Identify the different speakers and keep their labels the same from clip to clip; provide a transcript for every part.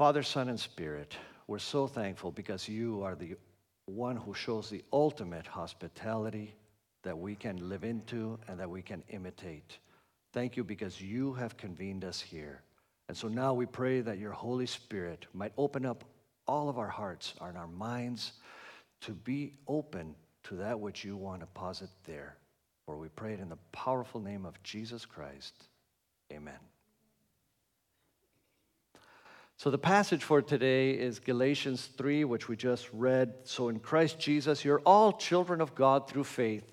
Speaker 1: Father, Son, and Spirit, we're so thankful because you are the one who shows the ultimate hospitality that we can live into and that we can imitate. Thank you because you have convened us here. And so now we pray that your Holy Spirit might open up all of our hearts and our minds to be open to that which you want to posit there. For we pray it in the powerful name of Jesus Christ. Amen. So, the passage for today is Galatians 3, which we just read. So, in Christ Jesus, you're all children of God through faith.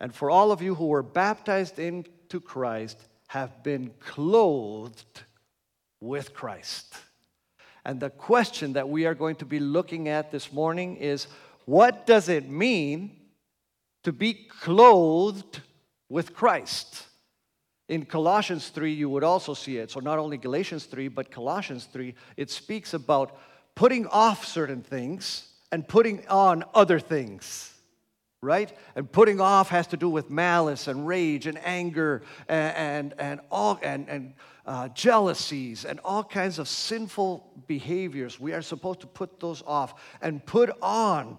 Speaker 1: And for all of you who were baptized into Christ, have been clothed with Christ. And the question that we are going to be looking at this morning is what does it mean to be clothed with Christ? In Colossians 3, you would also see it. So, not only Galatians 3, but Colossians 3, it speaks about putting off certain things and putting on other things, right? And putting off has to do with malice and rage and anger and, and, and all, and, and uh, jealousies and all kinds of sinful behaviors. We are supposed to put those off and put on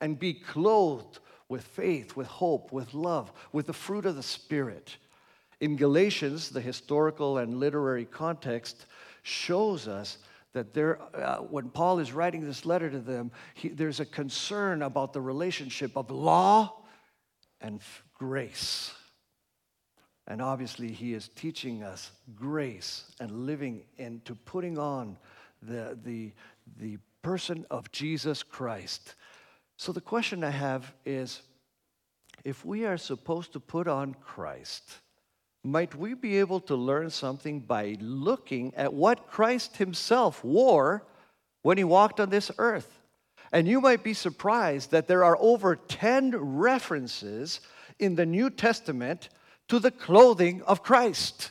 Speaker 1: and be clothed with faith, with hope, with love, with the fruit of the Spirit. In Galatians, the historical and literary context shows us that there, uh, when Paul is writing this letter to them, he, there's a concern about the relationship of law and f- grace. And obviously, he is teaching us grace and living into putting on the, the, the person of Jesus Christ. So, the question I have is if we are supposed to put on Christ, might we be able to learn something by looking at what Christ himself wore when he walked on this earth? And you might be surprised that there are over 10 references in the New Testament to the clothing of Christ.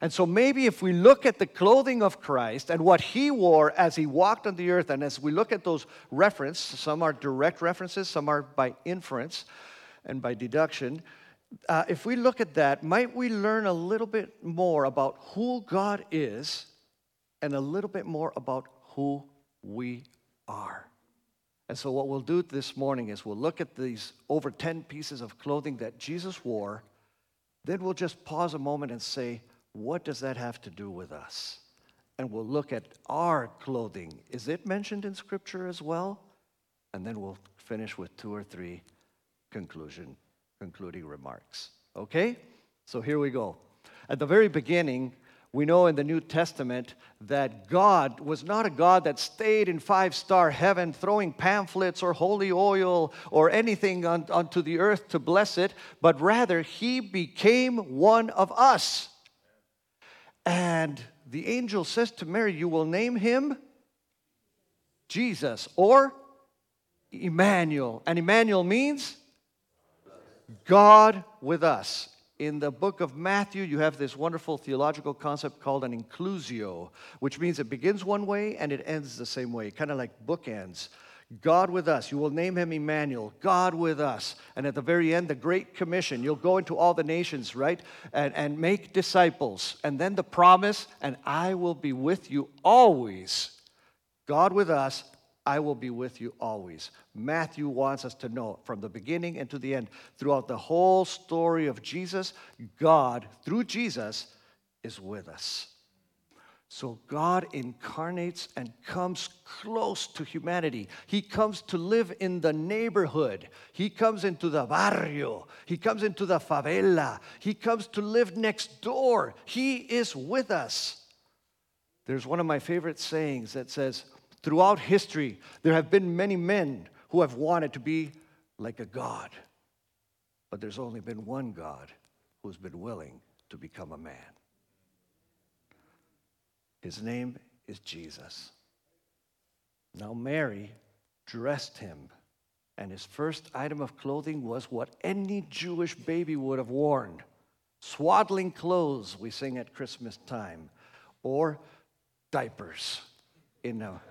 Speaker 1: And so maybe if we look at the clothing of Christ and what he wore as he walked on the earth, and as we look at those references, some are direct references, some are by inference and by deduction, uh, if we look at that, might we learn a little bit more about who God is and a little bit more about who we are? And so, what we'll do this morning is we'll look at these over 10 pieces of clothing that Jesus wore. Then we'll just pause a moment and say, what does that have to do with us? And we'll look at our clothing. Is it mentioned in Scripture as well? And then we'll finish with two or three conclusion concluding remarks. Okay? So here we go. At the very beginning, we know in the New Testament that God was not a God that stayed in five star heaven throwing pamphlets or holy oil or anything on, onto the earth to bless it, but rather He became one of us. And the angel says to Mary, You will name him Jesus or Emmanuel. And Emmanuel means God with us. In the book of Matthew, you have this wonderful theological concept called an inclusio, which means it begins one way and it ends the same way, kind of like bookends. God with us. You will name him Emmanuel, God with us. And at the very end, the Great Commission. You'll go into all the nations, right? And, and make disciples. And then the promise, and I will be with you always. God with us, I will be with you always. Matthew wants us to know from the beginning and to the end, throughout the whole story of Jesus, God, through Jesus, is with us. So God incarnates and comes close to humanity. He comes to live in the neighborhood. He comes into the barrio. He comes into the favela. He comes to live next door. He is with us. There's one of my favorite sayings that says, Throughout history, there have been many men who have wanted to be like a God, but there's only been one God who's been willing to become a man. His name is Jesus. Now, Mary dressed him, and his first item of clothing was what any Jewish baby would have worn swaddling clothes, we sing at Christmas time, or diapers in a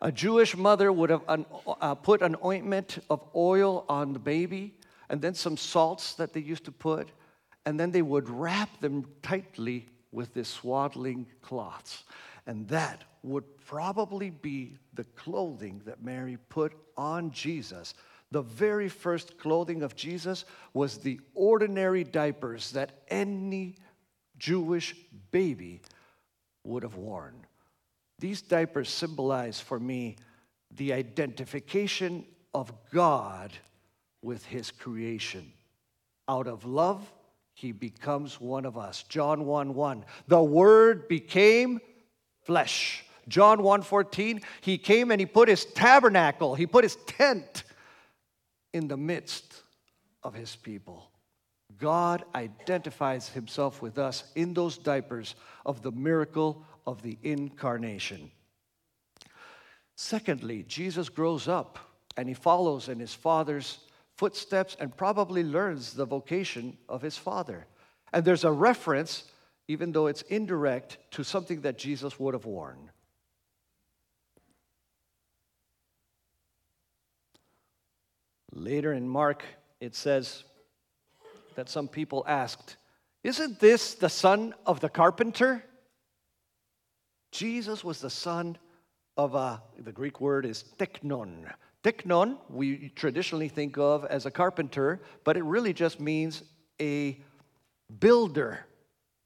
Speaker 1: a Jewish mother would have un, uh, put an ointment of oil on the baby and then some salts that they used to put, and then they would wrap them tightly with this swaddling cloths. And that would probably be the clothing that Mary put on Jesus. The very first clothing of Jesus was the ordinary diapers that any Jewish baby would have worn. These diapers symbolize for me the identification of God with his creation. Out of love, he becomes one of us. John 1 1. The word became flesh. John 1 14. He came and he put his tabernacle, he put his tent in the midst of his people. God identifies himself with us in those diapers of the miracle of the incarnation. Secondly, Jesus grows up and he follows in his father's footsteps and probably learns the vocation of his father. And there's a reference, even though it's indirect, to something that Jesus would have worn. Later in Mark, it says that some people asked, Isn't this the son of the carpenter? Jesus was the son of a, the Greek word is tekton. Tekton, we traditionally think of as a carpenter, but it really just means a builder.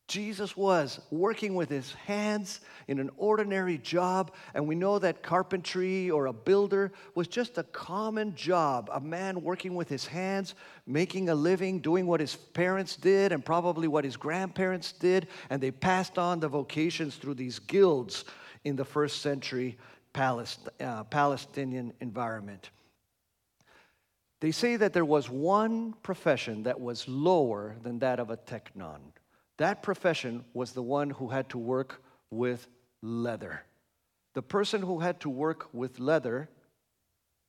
Speaker 1: Jesus was working with his hands in an ordinary job, and we know that carpentry or a builder was just a common job. A man working with his hands, making a living, doing what his parents did, and probably what his grandparents did, and they passed on the vocations through these guilds in the first century Palest- uh, Palestinian environment. They say that there was one profession that was lower than that of a tekton. That profession was the one who had to work with leather. The person who had to work with leather,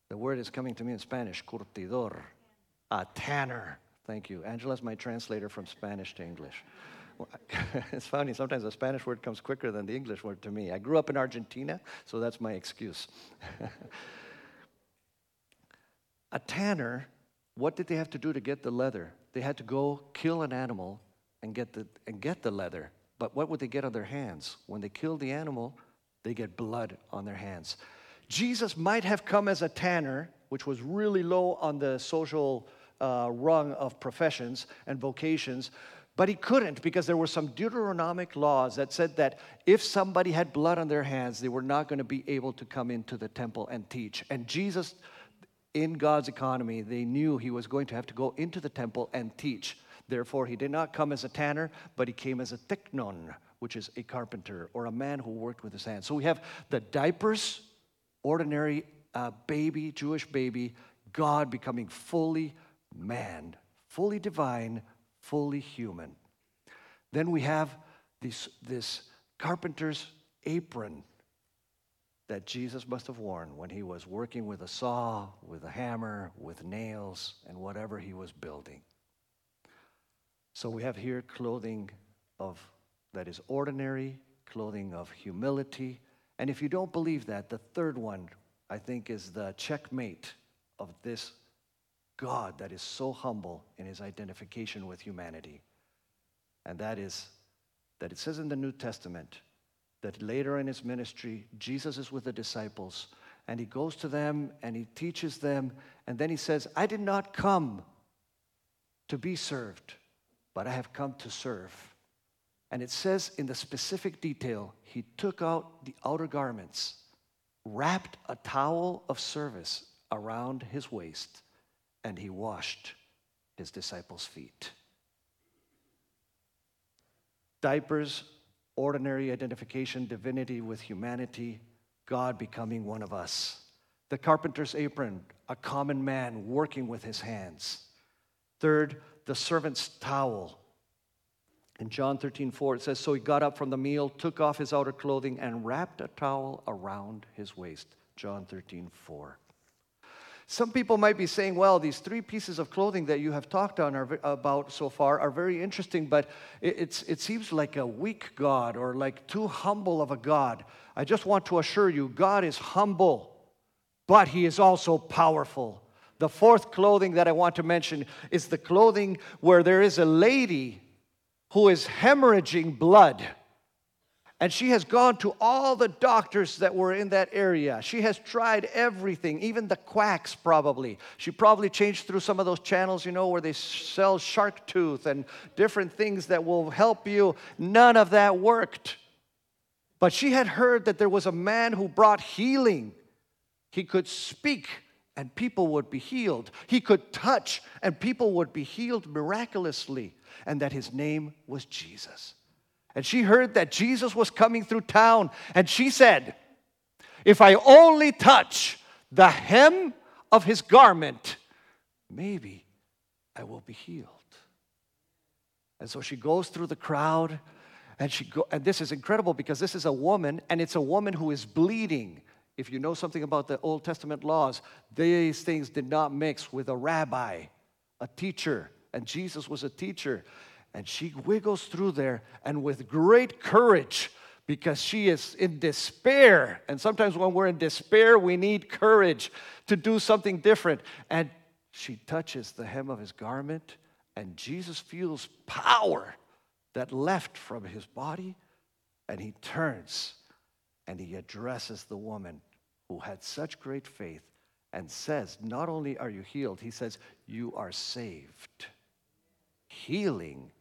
Speaker 1: the word is coming to me in Spanish, curtidor, a tanner. Thank you. Angela's my translator from Spanish to English. it's funny, sometimes the Spanish word comes quicker than the English word to me. I grew up in Argentina, so that's my excuse. a tanner, what did they have to do to get the leather? They had to go kill an animal and get the, and get the leather. But what would they get on their hands? When they killed the animal, they get blood on their hands. Jesus might have come as a tanner, which was really low on the social uh, rung of professions and vocations, but he couldn't because there were some Deuteronomic laws that said that if somebody had blood on their hands, they were not going to be able to come into the temple and teach. And Jesus, in God's economy, they knew he was going to have to go into the temple and teach. Therefore, he did not come as a tanner, but he came as a tekton, which is a carpenter or a man who worked with his hands. So we have the diapers, ordinary uh, baby, Jewish baby, God becoming fully man, fully divine, fully human. Then we have this, this carpenter's apron that Jesus must have worn when he was working with a saw, with a hammer, with nails, and whatever he was building. So we have here clothing of that is ordinary, clothing of humility. And if you don't believe that, the third one I think is the checkmate of this God that is so humble in his identification with humanity. And that is that it says in the New Testament that later in his ministry, Jesus is with the disciples and he goes to them and he teaches them. And then he says, I did not come to be served, but I have come to serve. And it says in the specific detail, he took out the outer garments, wrapped a towel of service around his waist, and he washed his disciples' feet. Diapers, ordinary identification, divinity with humanity, God becoming one of us. The carpenter's apron, a common man working with his hands. Third, the servant's towel. In John 13, 4, it says, So he got up from the meal, took off his outer clothing, and wrapped a towel around his waist. John 13, 4. Some people might be saying, well, these three pieces of clothing that you have talked on are, about so far are very interesting, but it, it seems like a weak God or like too humble of a God. I just want to assure you, God is humble, but He is also powerful. The fourth clothing that I want to mention is the clothing where there is a lady who is hemorrhaging blood. And she has gone to all the doctors that were in that area. She has tried everything, even the quacks, probably. She probably changed through some of those channels, you know, where they sell shark tooth and different things that will help you. None of that worked. But she had heard that there was a man who brought healing. He could speak and people would be healed. He could touch and people would be healed miraculously, and that his name was Jesus. And she heard that Jesus was coming through town, and she said, If I only touch the hem of his garment, maybe I will be healed. And so she goes through the crowd, and she go, and this is incredible because this is a woman, and it's a woman who is bleeding if you know something about the Old Testament laws, these things did not mix with a rabbi, a teacher, and Jesus was a teacher. And she wiggles through there, and with great courage, because she is in despair. And sometimes when we're in despair, we need courage to do something different. And she touches the hem of his garment, and Jesus feels power that left from his body, and he turns and he addresses the woman who had such great faith and says, Not only are you healed, he says, You are saved. Healing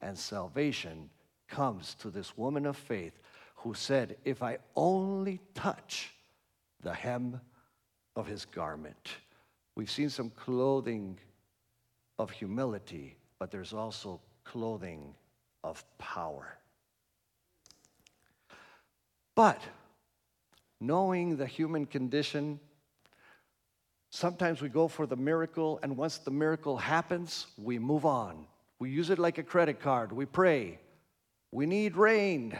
Speaker 1: and salvation comes to this woman of faith who said, If I only touch the hem of his garment. We've seen some clothing of humility, but there's also clothing of power. But knowing the human condition, sometimes we go for the miracle, and once the miracle happens, we move on. We use it like a credit card. We pray. We need rain,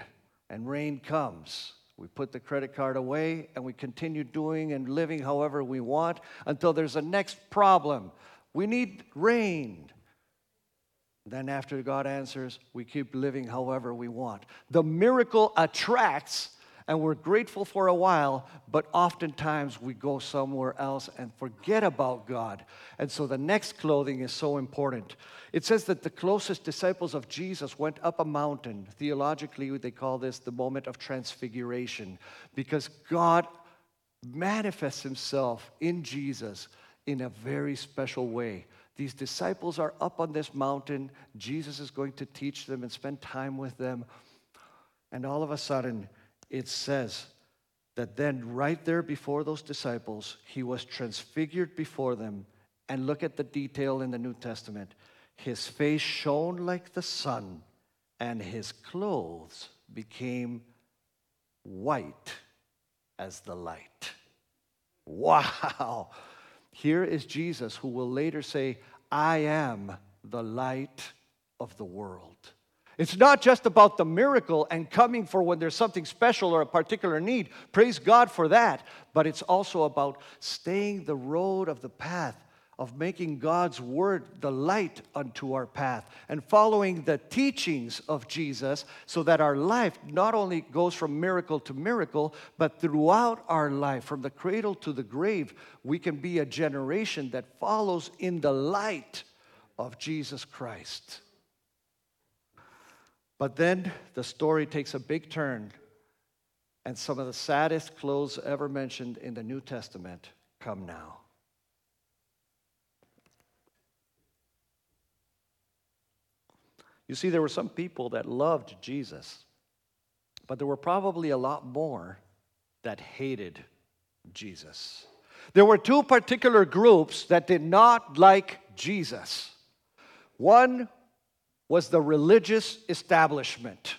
Speaker 1: and rain comes. We put the credit card away and we continue doing and living however we want until there's a next problem. We need rain. Then, after God answers, we keep living however we want. The miracle attracts and we're grateful for a while, but oftentimes we go somewhere else and forget about God. And so the next clothing is so important. It says that the closest disciples of Jesus went up a mountain. Theologically, they call this the moment of transfiguration because God manifests himself in Jesus in a very special way. These disciples are up on this mountain. Jesus is going to teach them and spend time with them. And all of a sudden, it says that then, right there before those disciples, he was transfigured before them. And look at the detail in the New Testament. His face shone like the sun, and his clothes became white as the light. Wow! Here is Jesus who will later say, I am the light of the world. It's not just about the miracle and coming for when there's something special or a particular need. Praise God for that. But it's also about staying the road of the path of making God's word the light unto our path and following the teachings of Jesus so that our life not only goes from miracle to miracle, but throughout our life, from the cradle to the grave, we can be a generation that follows in the light of Jesus Christ. But then the story takes a big turn, and some of the saddest clothes ever mentioned in the New Testament come now. You see, there were some people that loved Jesus, but there were probably a lot more that hated Jesus. There were two particular groups that did not like Jesus. One was the religious establishment.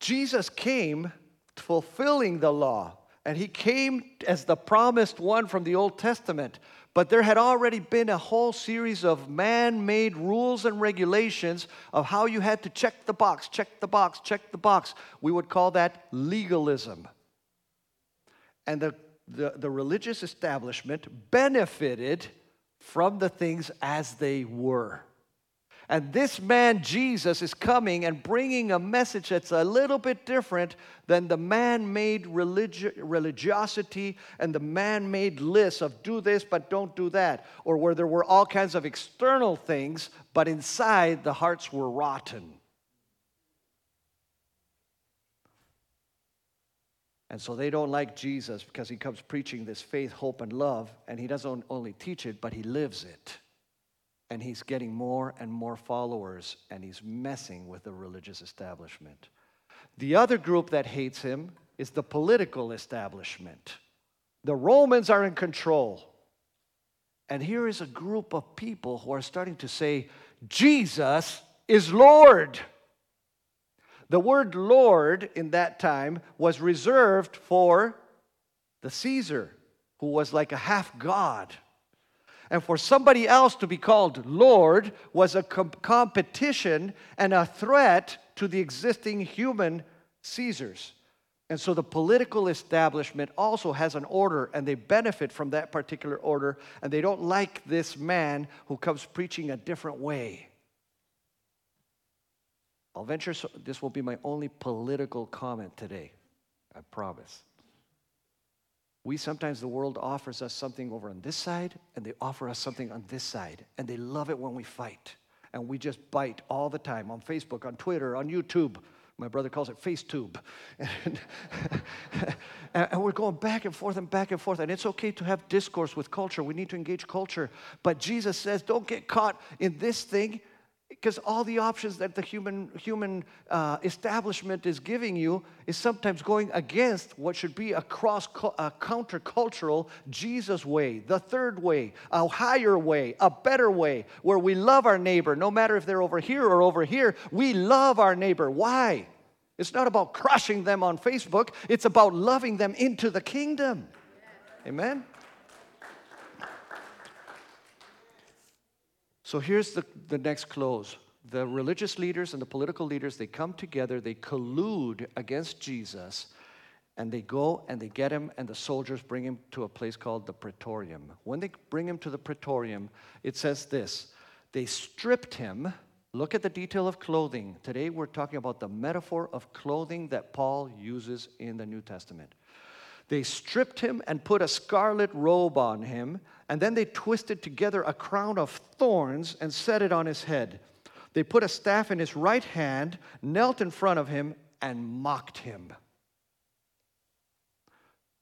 Speaker 1: Jesus came fulfilling the law, and he came as the promised one from the Old Testament. But there had already been a whole series of man made rules and regulations of how you had to check the box, check the box, check the box. We would call that legalism. And the, the, the religious establishment benefited from the things as they were. And this man, Jesus, is coming and bringing a message that's a little bit different than the man made religi- religiosity and the man made lists of do this but don't do that, or where there were all kinds of external things, but inside the hearts were rotten. And so they don't like Jesus because he comes preaching this faith, hope, and love, and he doesn't only teach it, but he lives it and he's getting more and more followers, and he's messing with the religious establishment. The other group that hates him is the political establishment. The Romans are in control. And here is a group of people who are starting to say, Jesus is Lord. The word Lord in that time was reserved for the Caesar, who was like a half god. And for somebody else to be called Lord was a com- competition and a threat to the existing human Caesars. And so the political establishment also has an order, and they benefit from that particular order, and they don't like this man who comes preaching a different way. I'll venture so, this will be my only political comment today, I promise. We sometimes, the world offers us something over on this side, and they offer us something on this side, and they love it when we fight. And we just bite all the time on Facebook, on Twitter, on YouTube. My brother calls it FaceTube. And, and, we're going back and forth and back and forth. And it's okay to have discourse with culture. We need to engage culture. But Jesus says, don't get caught in this thing because all the options that the human, human uh, establishment is giving you is sometimes going against what should be a cross a countercultural Jesus way, the third way, a higher way, a better way, where we love our neighbor, no matter if they're over here or over here. We love our neighbor. Why? It's not about crushing them on Facebook, it's about loving them into the kingdom. Amen? So here's the, the next close. The religious leaders and the political leaders, they come together, they collude against Jesus, and they go and they get him, and the soldiers bring him to a place called the Praetorium. When they bring him to the Praetorium, it says this they stripped him. Look at the detail of clothing. Today we're talking about the metaphor of clothing that Paul uses in the New Testament. They stripped him and put a scarlet robe on him, and then they twisted together a crown of thorns and set it on his head. They put a staff in his right hand, knelt in front of him, and mocked him.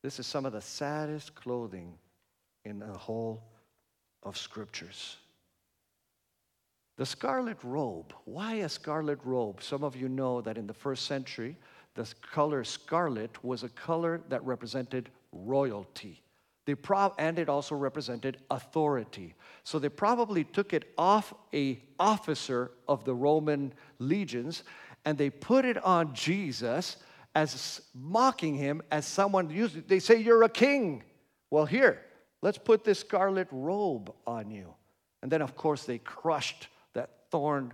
Speaker 1: This is some of the saddest clothing in the whole of scriptures. The scarlet robe. Why a scarlet robe? Some of you know that in the first century, the color scarlet was a color that represented royalty. They and it also represented authority. So they probably took it off a officer of the Roman legions and they put it on Jesus as mocking him as someone usually they say you're a king. Well, here, let's put this scarlet robe on you. And then of course they crushed that thorn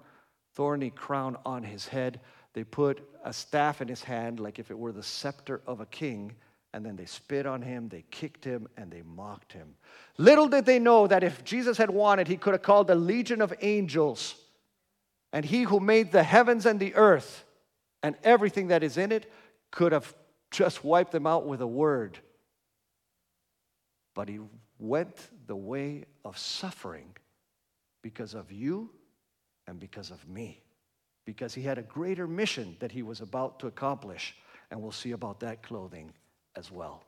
Speaker 1: thorny crown on his head they put a staff in his hand like if it were the scepter of a king, and then they spit on him, they kicked him, and they mocked him. Little did they know that if Jesus had wanted, he could have called a legion of angels, and he who made the heavens and the earth and everything that is in it could have just wiped them out with a word. But he went the way of suffering because of you and because of me because he had a greater mission that he was about to accomplish. And we'll see about that clothing as well.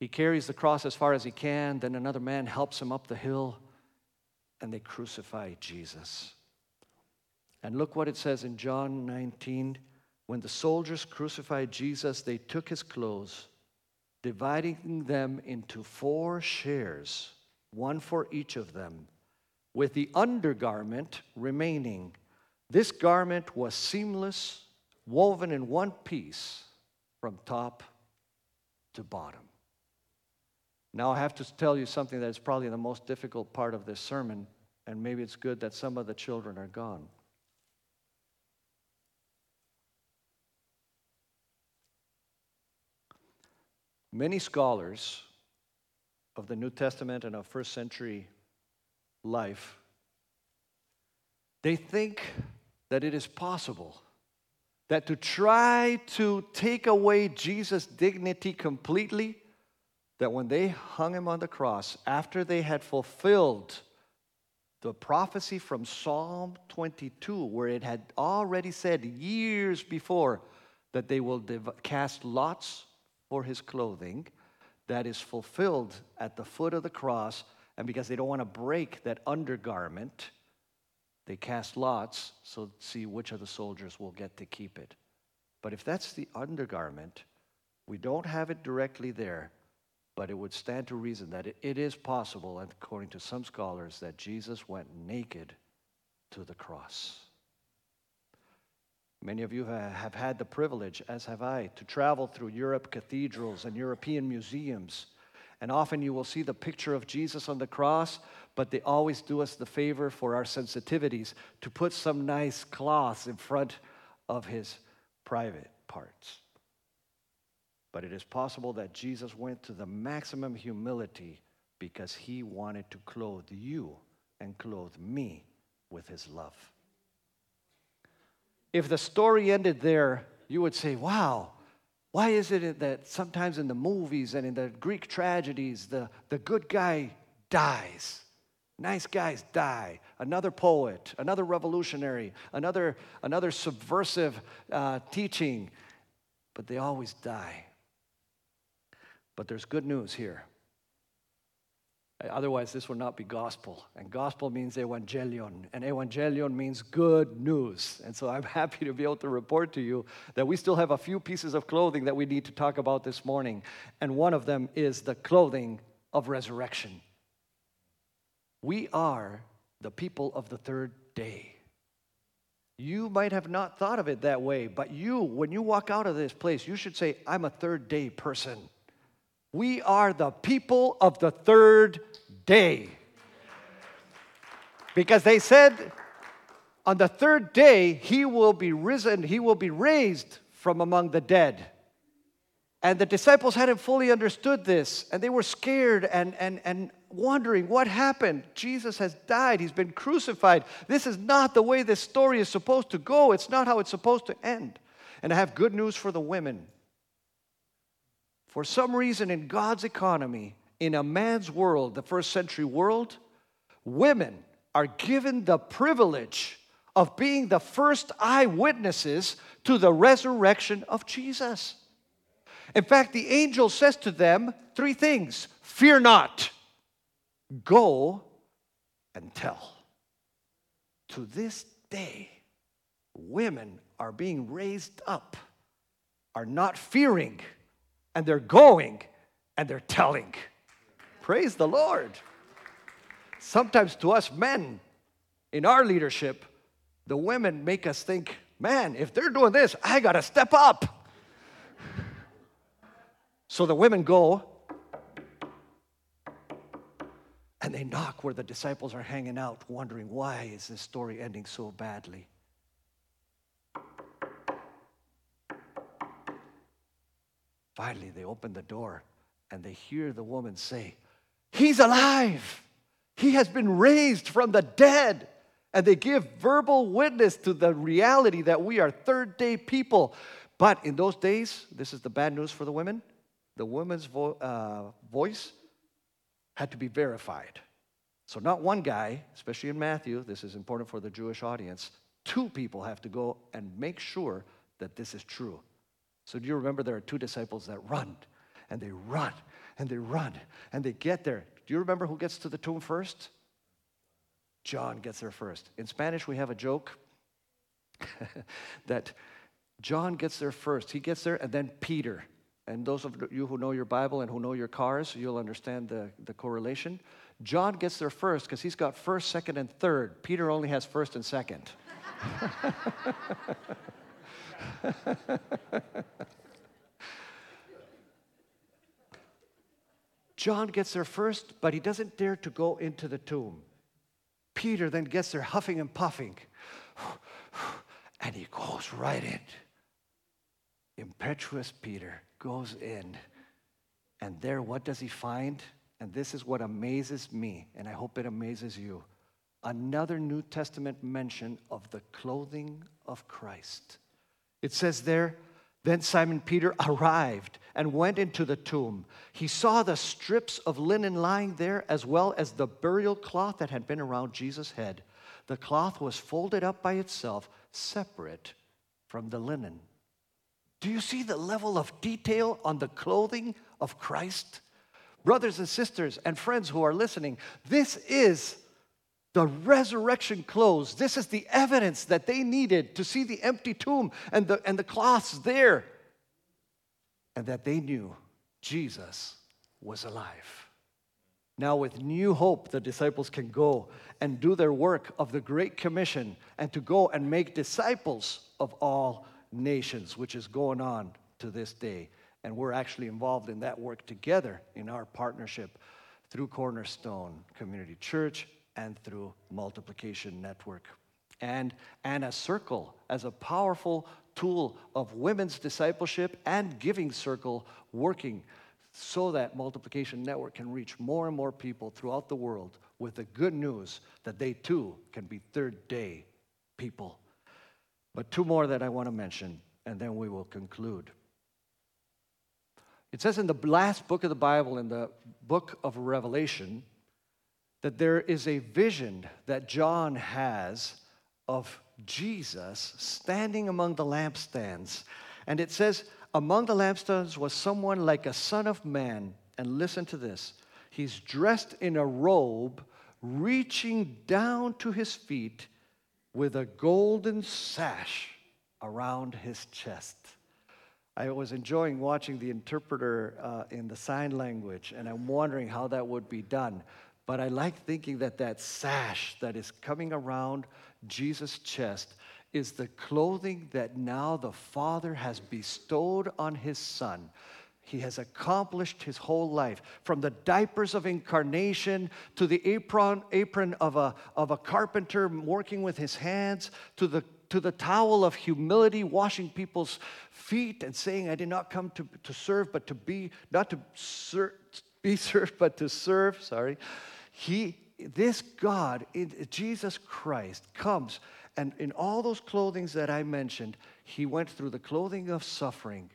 Speaker 1: He carries the cross as far as he can, then another man helps him up the hill, and they crucify Jesus. And look what it says in John 19. When the soldiers crucified Jesus, they took his clothes, dividing them into four shares, one for each of them with the undergarment remaining. This garment was seamless, woven in one piece from top to bottom. Now, I have to tell you something that is probably the most difficult part of this sermon, and maybe it's good that some of the children are gone. Many scholars of the New Testament and of first century life, they think that it is possible that to try to take away Jesus' dignity completely, that when they hung him on the cross, after they had fulfilled the prophecy from Psalm 22, where it had already said years before that they will cast lots for his clothing, that is fulfilled at the foot of the cross. And because they don't want to break that undergarment, they cast lots so see which of the soldiers will get to keep it. But if that's the undergarment, we don't have it directly there, but it would stand to reason that it, is possible, and according to some scholars, that Jesus went naked to the cross. Many of you have had the privilege, as have I, to travel through Europe cathedrals and European museums. And often you will see the picture of Jesus on the cross, but they always do us the favor for our sensitivities to put some nice cloths in front of his private parts. But it is possible that Jesus went to the maximum humility because he wanted to clothe you and clothe me with his love. If the story ended there, you would say, wow, why is it that sometimes in the movies and in the Greek tragedies, the, the good guy dies? Nice guys die. Another poet, another revolutionary, another, another subversive uh, teaching, but they always die. But there's good news here. Otherwise, this will not be gospel. And gospel means evangelion. And evangelion means good news. And so I'm happy to be able to report to you that we still have a few pieces of clothing that we need to talk about this morning. And one of them is the clothing of resurrection. We are the people of the third day. You might have not thought of it that way, but you, when you walk out of this place, you should say, I'm a third day person. We are the people of the third day. Because they said on the third day, he will be risen, he will be raised from among the dead. And the disciples hadn't fully understood this, and they were scared and, and, and wondering what happened. Jesus has died, he's been crucified. This is not the way this story is supposed to go, it's not how it's supposed to end. And I have good news for the women. For some reason, in God's economy, in a man's world, the first century world, women are given the privilege of being the first eyewitnesses to the resurrection of Jesus. In fact, the angel says to them three things Fear not, go and tell. To this day, women are being raised up, are not fearing and they're going and they're telling. Praise the Lord. Sometimes to us men in our leadership, the women make us think, man, if they're doing this, I got to step up. So the women go and they knock where the disciples are hanging out, wondering why is this story ending so badly. Finally, they open the door and they hear the woman say, He's alive. He has been raised from the dead. And they give verbal witness to the reality that we are third day people. But in those days, this is the bad news for the women the woman's vo- uh, voice had to be verified. So, not one guy, especially in Matthew, this is important for the Jewish audience, two people have to go and make sure that this is true. So do you remember there are two disciples that run and they run and they run and they get there. Do you remember who gets to the tomb first? John gets there first. In Spanish, we have a joke that John gets there first. He gets there and then Peter. And those of you who know your Bible and who know your cars, you'll understand the, the correlation. John gets there first because he's got first, second, and third. Peter only has first and second. John gets there first, but he doesn't dare to go into the tomb. Peter then gets there huffing and puffing, and he goes right in. Impetuous Peter goes in, and there, what does he find? And this is what amazes me, and I hope it amazes you. another New Testament mention of the clothing of Christ. It says there, then Simon Peter arrived and went into the tomb. He saw the strips of linen lying there, as well as the burial cloth that had been around Jesus' head. The cloth was folded up by itself, separate from the linen. Do you see the level of detail on the clothing of Christ? Brothers and sisters and friends who are listening, this is the resurrection clothes. This is the evidence that they needed to see the empty tomb and the, and the cloths there, and that they knew Jesus was alive. Now, with new hope, the disciples can go and do their work of the Great Commission and to go and make disciples of all nations, which is going on to this day. And we're actually involved in that work together in our partnership through Cornerstone Community Church and through Multiplication Network. And Anna Circle as a powerful tool of women's discipleship and giving circle working so that Multiplication Network can reach more and more people throughout the world with the good news that they too can be third day people. But two more that I want to mention, and then we will conclude. It says in the last book of the Bible, in the book of Revelation, that there is a vision that John has of Jesus standing among the lampstands. And it says, Among the lampstands was someone like a son of man. And listen to this he's dressed in a robe reaching down to his feet with a golden sash around his chest. I was enjoying watching the interpreter uh, in the sign language, and I'm wondering how that would be done. But I like thinking that that sash that is coming around Jesus' chest is the clothing that now the Father has bestowed on his Son. He has accomplished his whole life from the diapers of incarnation to the apron, apron of, a, of a carpenter working with his hands to the, to the towel of humility, washing people's feet and saying, I did not come to, to serve, but to be, not to ser- be served, but to serve. Sorry. He, this God, Jesus Christ, comes and in all those clothings that I mentioned, he went through the clothing of suffering,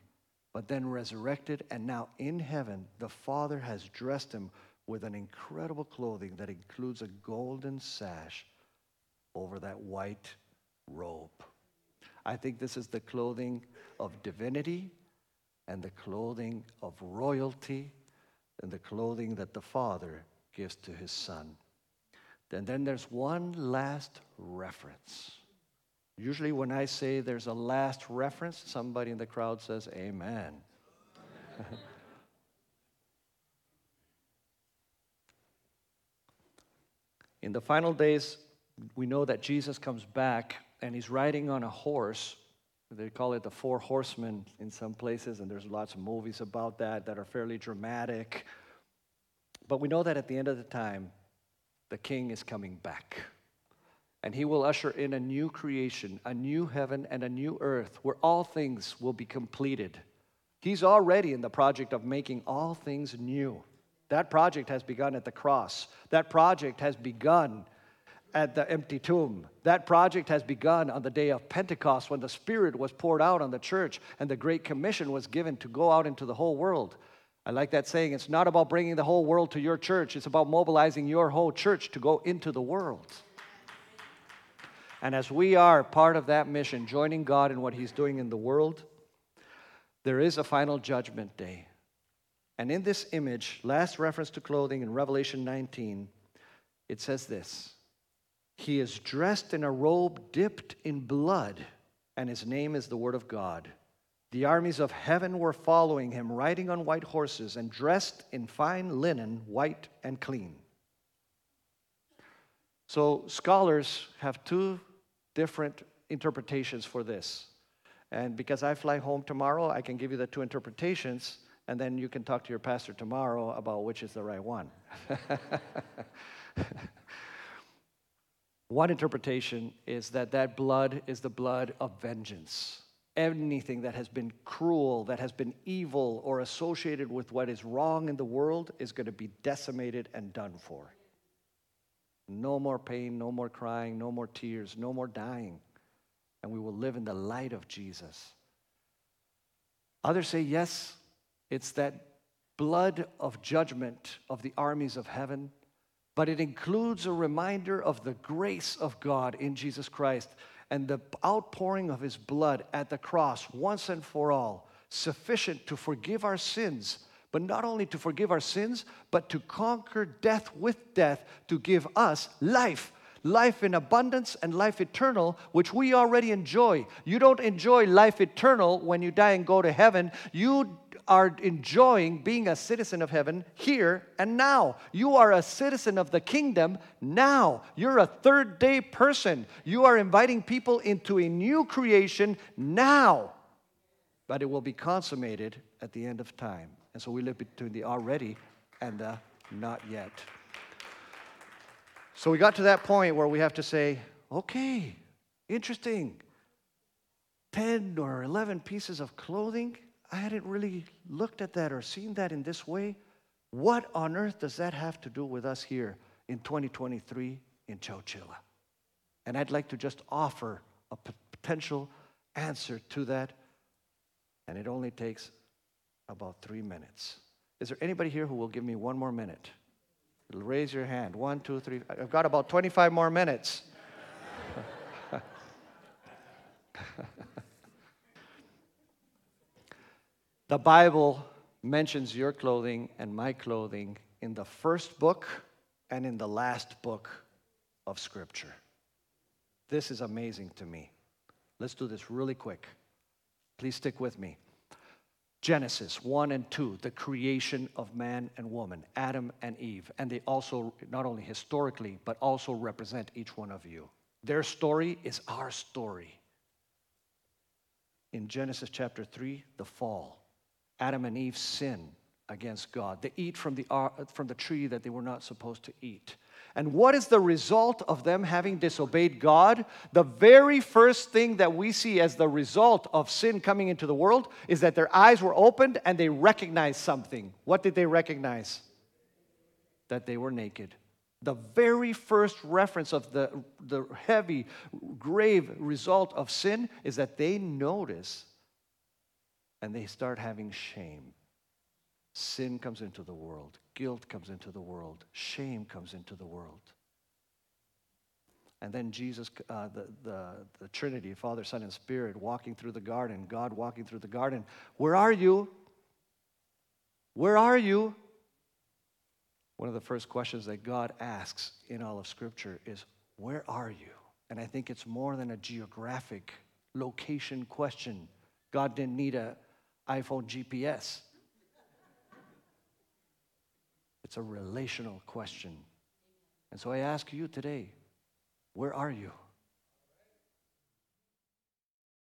Speaker 1: but then resurrected, and now in heaven, the Father has dressed him with an incredible clothing that includes a golden sash over that white robe. I think this is the clothing of divinity and the clothing of royalty and the clothing that the Father gives to his son. And then there's one last reference. Usually, when I say there's a last reference, somebody in the crowd says, Amen. in the final days, we know that Jesus comes back and he's riding on a horse. They call it the four horsemen in some places, and there's lots of movies about that that are fairly dramatic. But we know that at the end of the time, the king is coming back. And he will usher in a new creation, a new heaven, and a new earth where all things will be completed. He's already in the project of making all things new. That project has begun at the cross. That project has begun at the empty tomb. That project has begun on the day of Pentecost when the Spirit was poured out on the church and the Great Commission was given to go out into the whole world. I like that saying. It's not about bringing the whole world to your church, it's about mobilizing your whole church to go into the world. And as we are part of that mission, joining God in what He's doing in the world, there is a final judgment day. And in this image, last reference to clothing in Revelation 19, it says this He is dressed in a robe dipped in blood, and His name is the Word of God. The armies of heaven were following him, riding on white horses and dressed in fine linen, white and clean. So, scholars have two different interpretations for this. And because I fly home tomorrow, I can give you the two interpretations, and then you can talk to your pastor tomorrow about which is the right one. one interpretation is that that blood is the blood of vengeance anything that has been cruel, that has been evil, or associated with what is wrong in the world is going to be decimated and done for. No more pain, no more crying, no more tears, no more dying. And we will live in the light of Jesus. Others say, yes, it's that blood of judgment of the armies of heaven, but it includes a reminder of the grace of God in Jesus Christ and the outpouring of his blood at the cross once and for all, sufficient to forgive our sins but not only to forgive our sins, but to conquer death with death, to give us life. Life in abundance and life eternal, which we already enjoy. You don't enjoy life eternal when you die and go to heaven. You are enjoying being a citizen of heaven here and now. You are a citizen of the kingdom now. You're a third day person. You are inviting people into a new creation now. But it will be consummated at the end of time. And so we live between the already and the not yet. So we got to that point where we have to say, okay, interesting. 10 or 11 pieces of clothing. I hadn't really looked at that or seen that in this way. What on earth does that have to do with us here in 2023 in Chowchilla? And I'd like to just offer a potential answer to that. And it only takes about three minutes. Is there anybody here who will give me one more minute? Raise your hand. One, two, three. I've got about 25 more minutes. The Bible mentions your clothing and my clothing in the first book and in the last book of Scripture. This is amazing to me. Let's do this really quick. Please stick with me. Genesis 1 and 2, the creation of man and woman, Adam and Eve. And they also, not only historically, but also represent each one of you. Their story is our story. In Genesis chapter 3, the fall, Adam and Eve sin against God. They eat from the, from the tree that they were not supposed to eat. And what is the result of them having disobeyed God? The very first thing that we see as the result of sin coming into the world is that their eyes were opened and they recognized something. What did they recognize? That they were naked. The very first reference of the, the heavy, grave result of sin is that they notice and they start having shame. Sin comes into the world, guilt comes into the world, shame comes into the world. And then Jesus, uh, the, the, the Trinity, Father, Son, and Spirit, walking through the garden, God walking through the garden. Where are you? Where are you? One of the first questions that God asks in all of Scripture is, Where are you? And I think it's more than a geographic location question. God didn't need an iPhone GPS. It's a relational question. And so I ask you today where are you?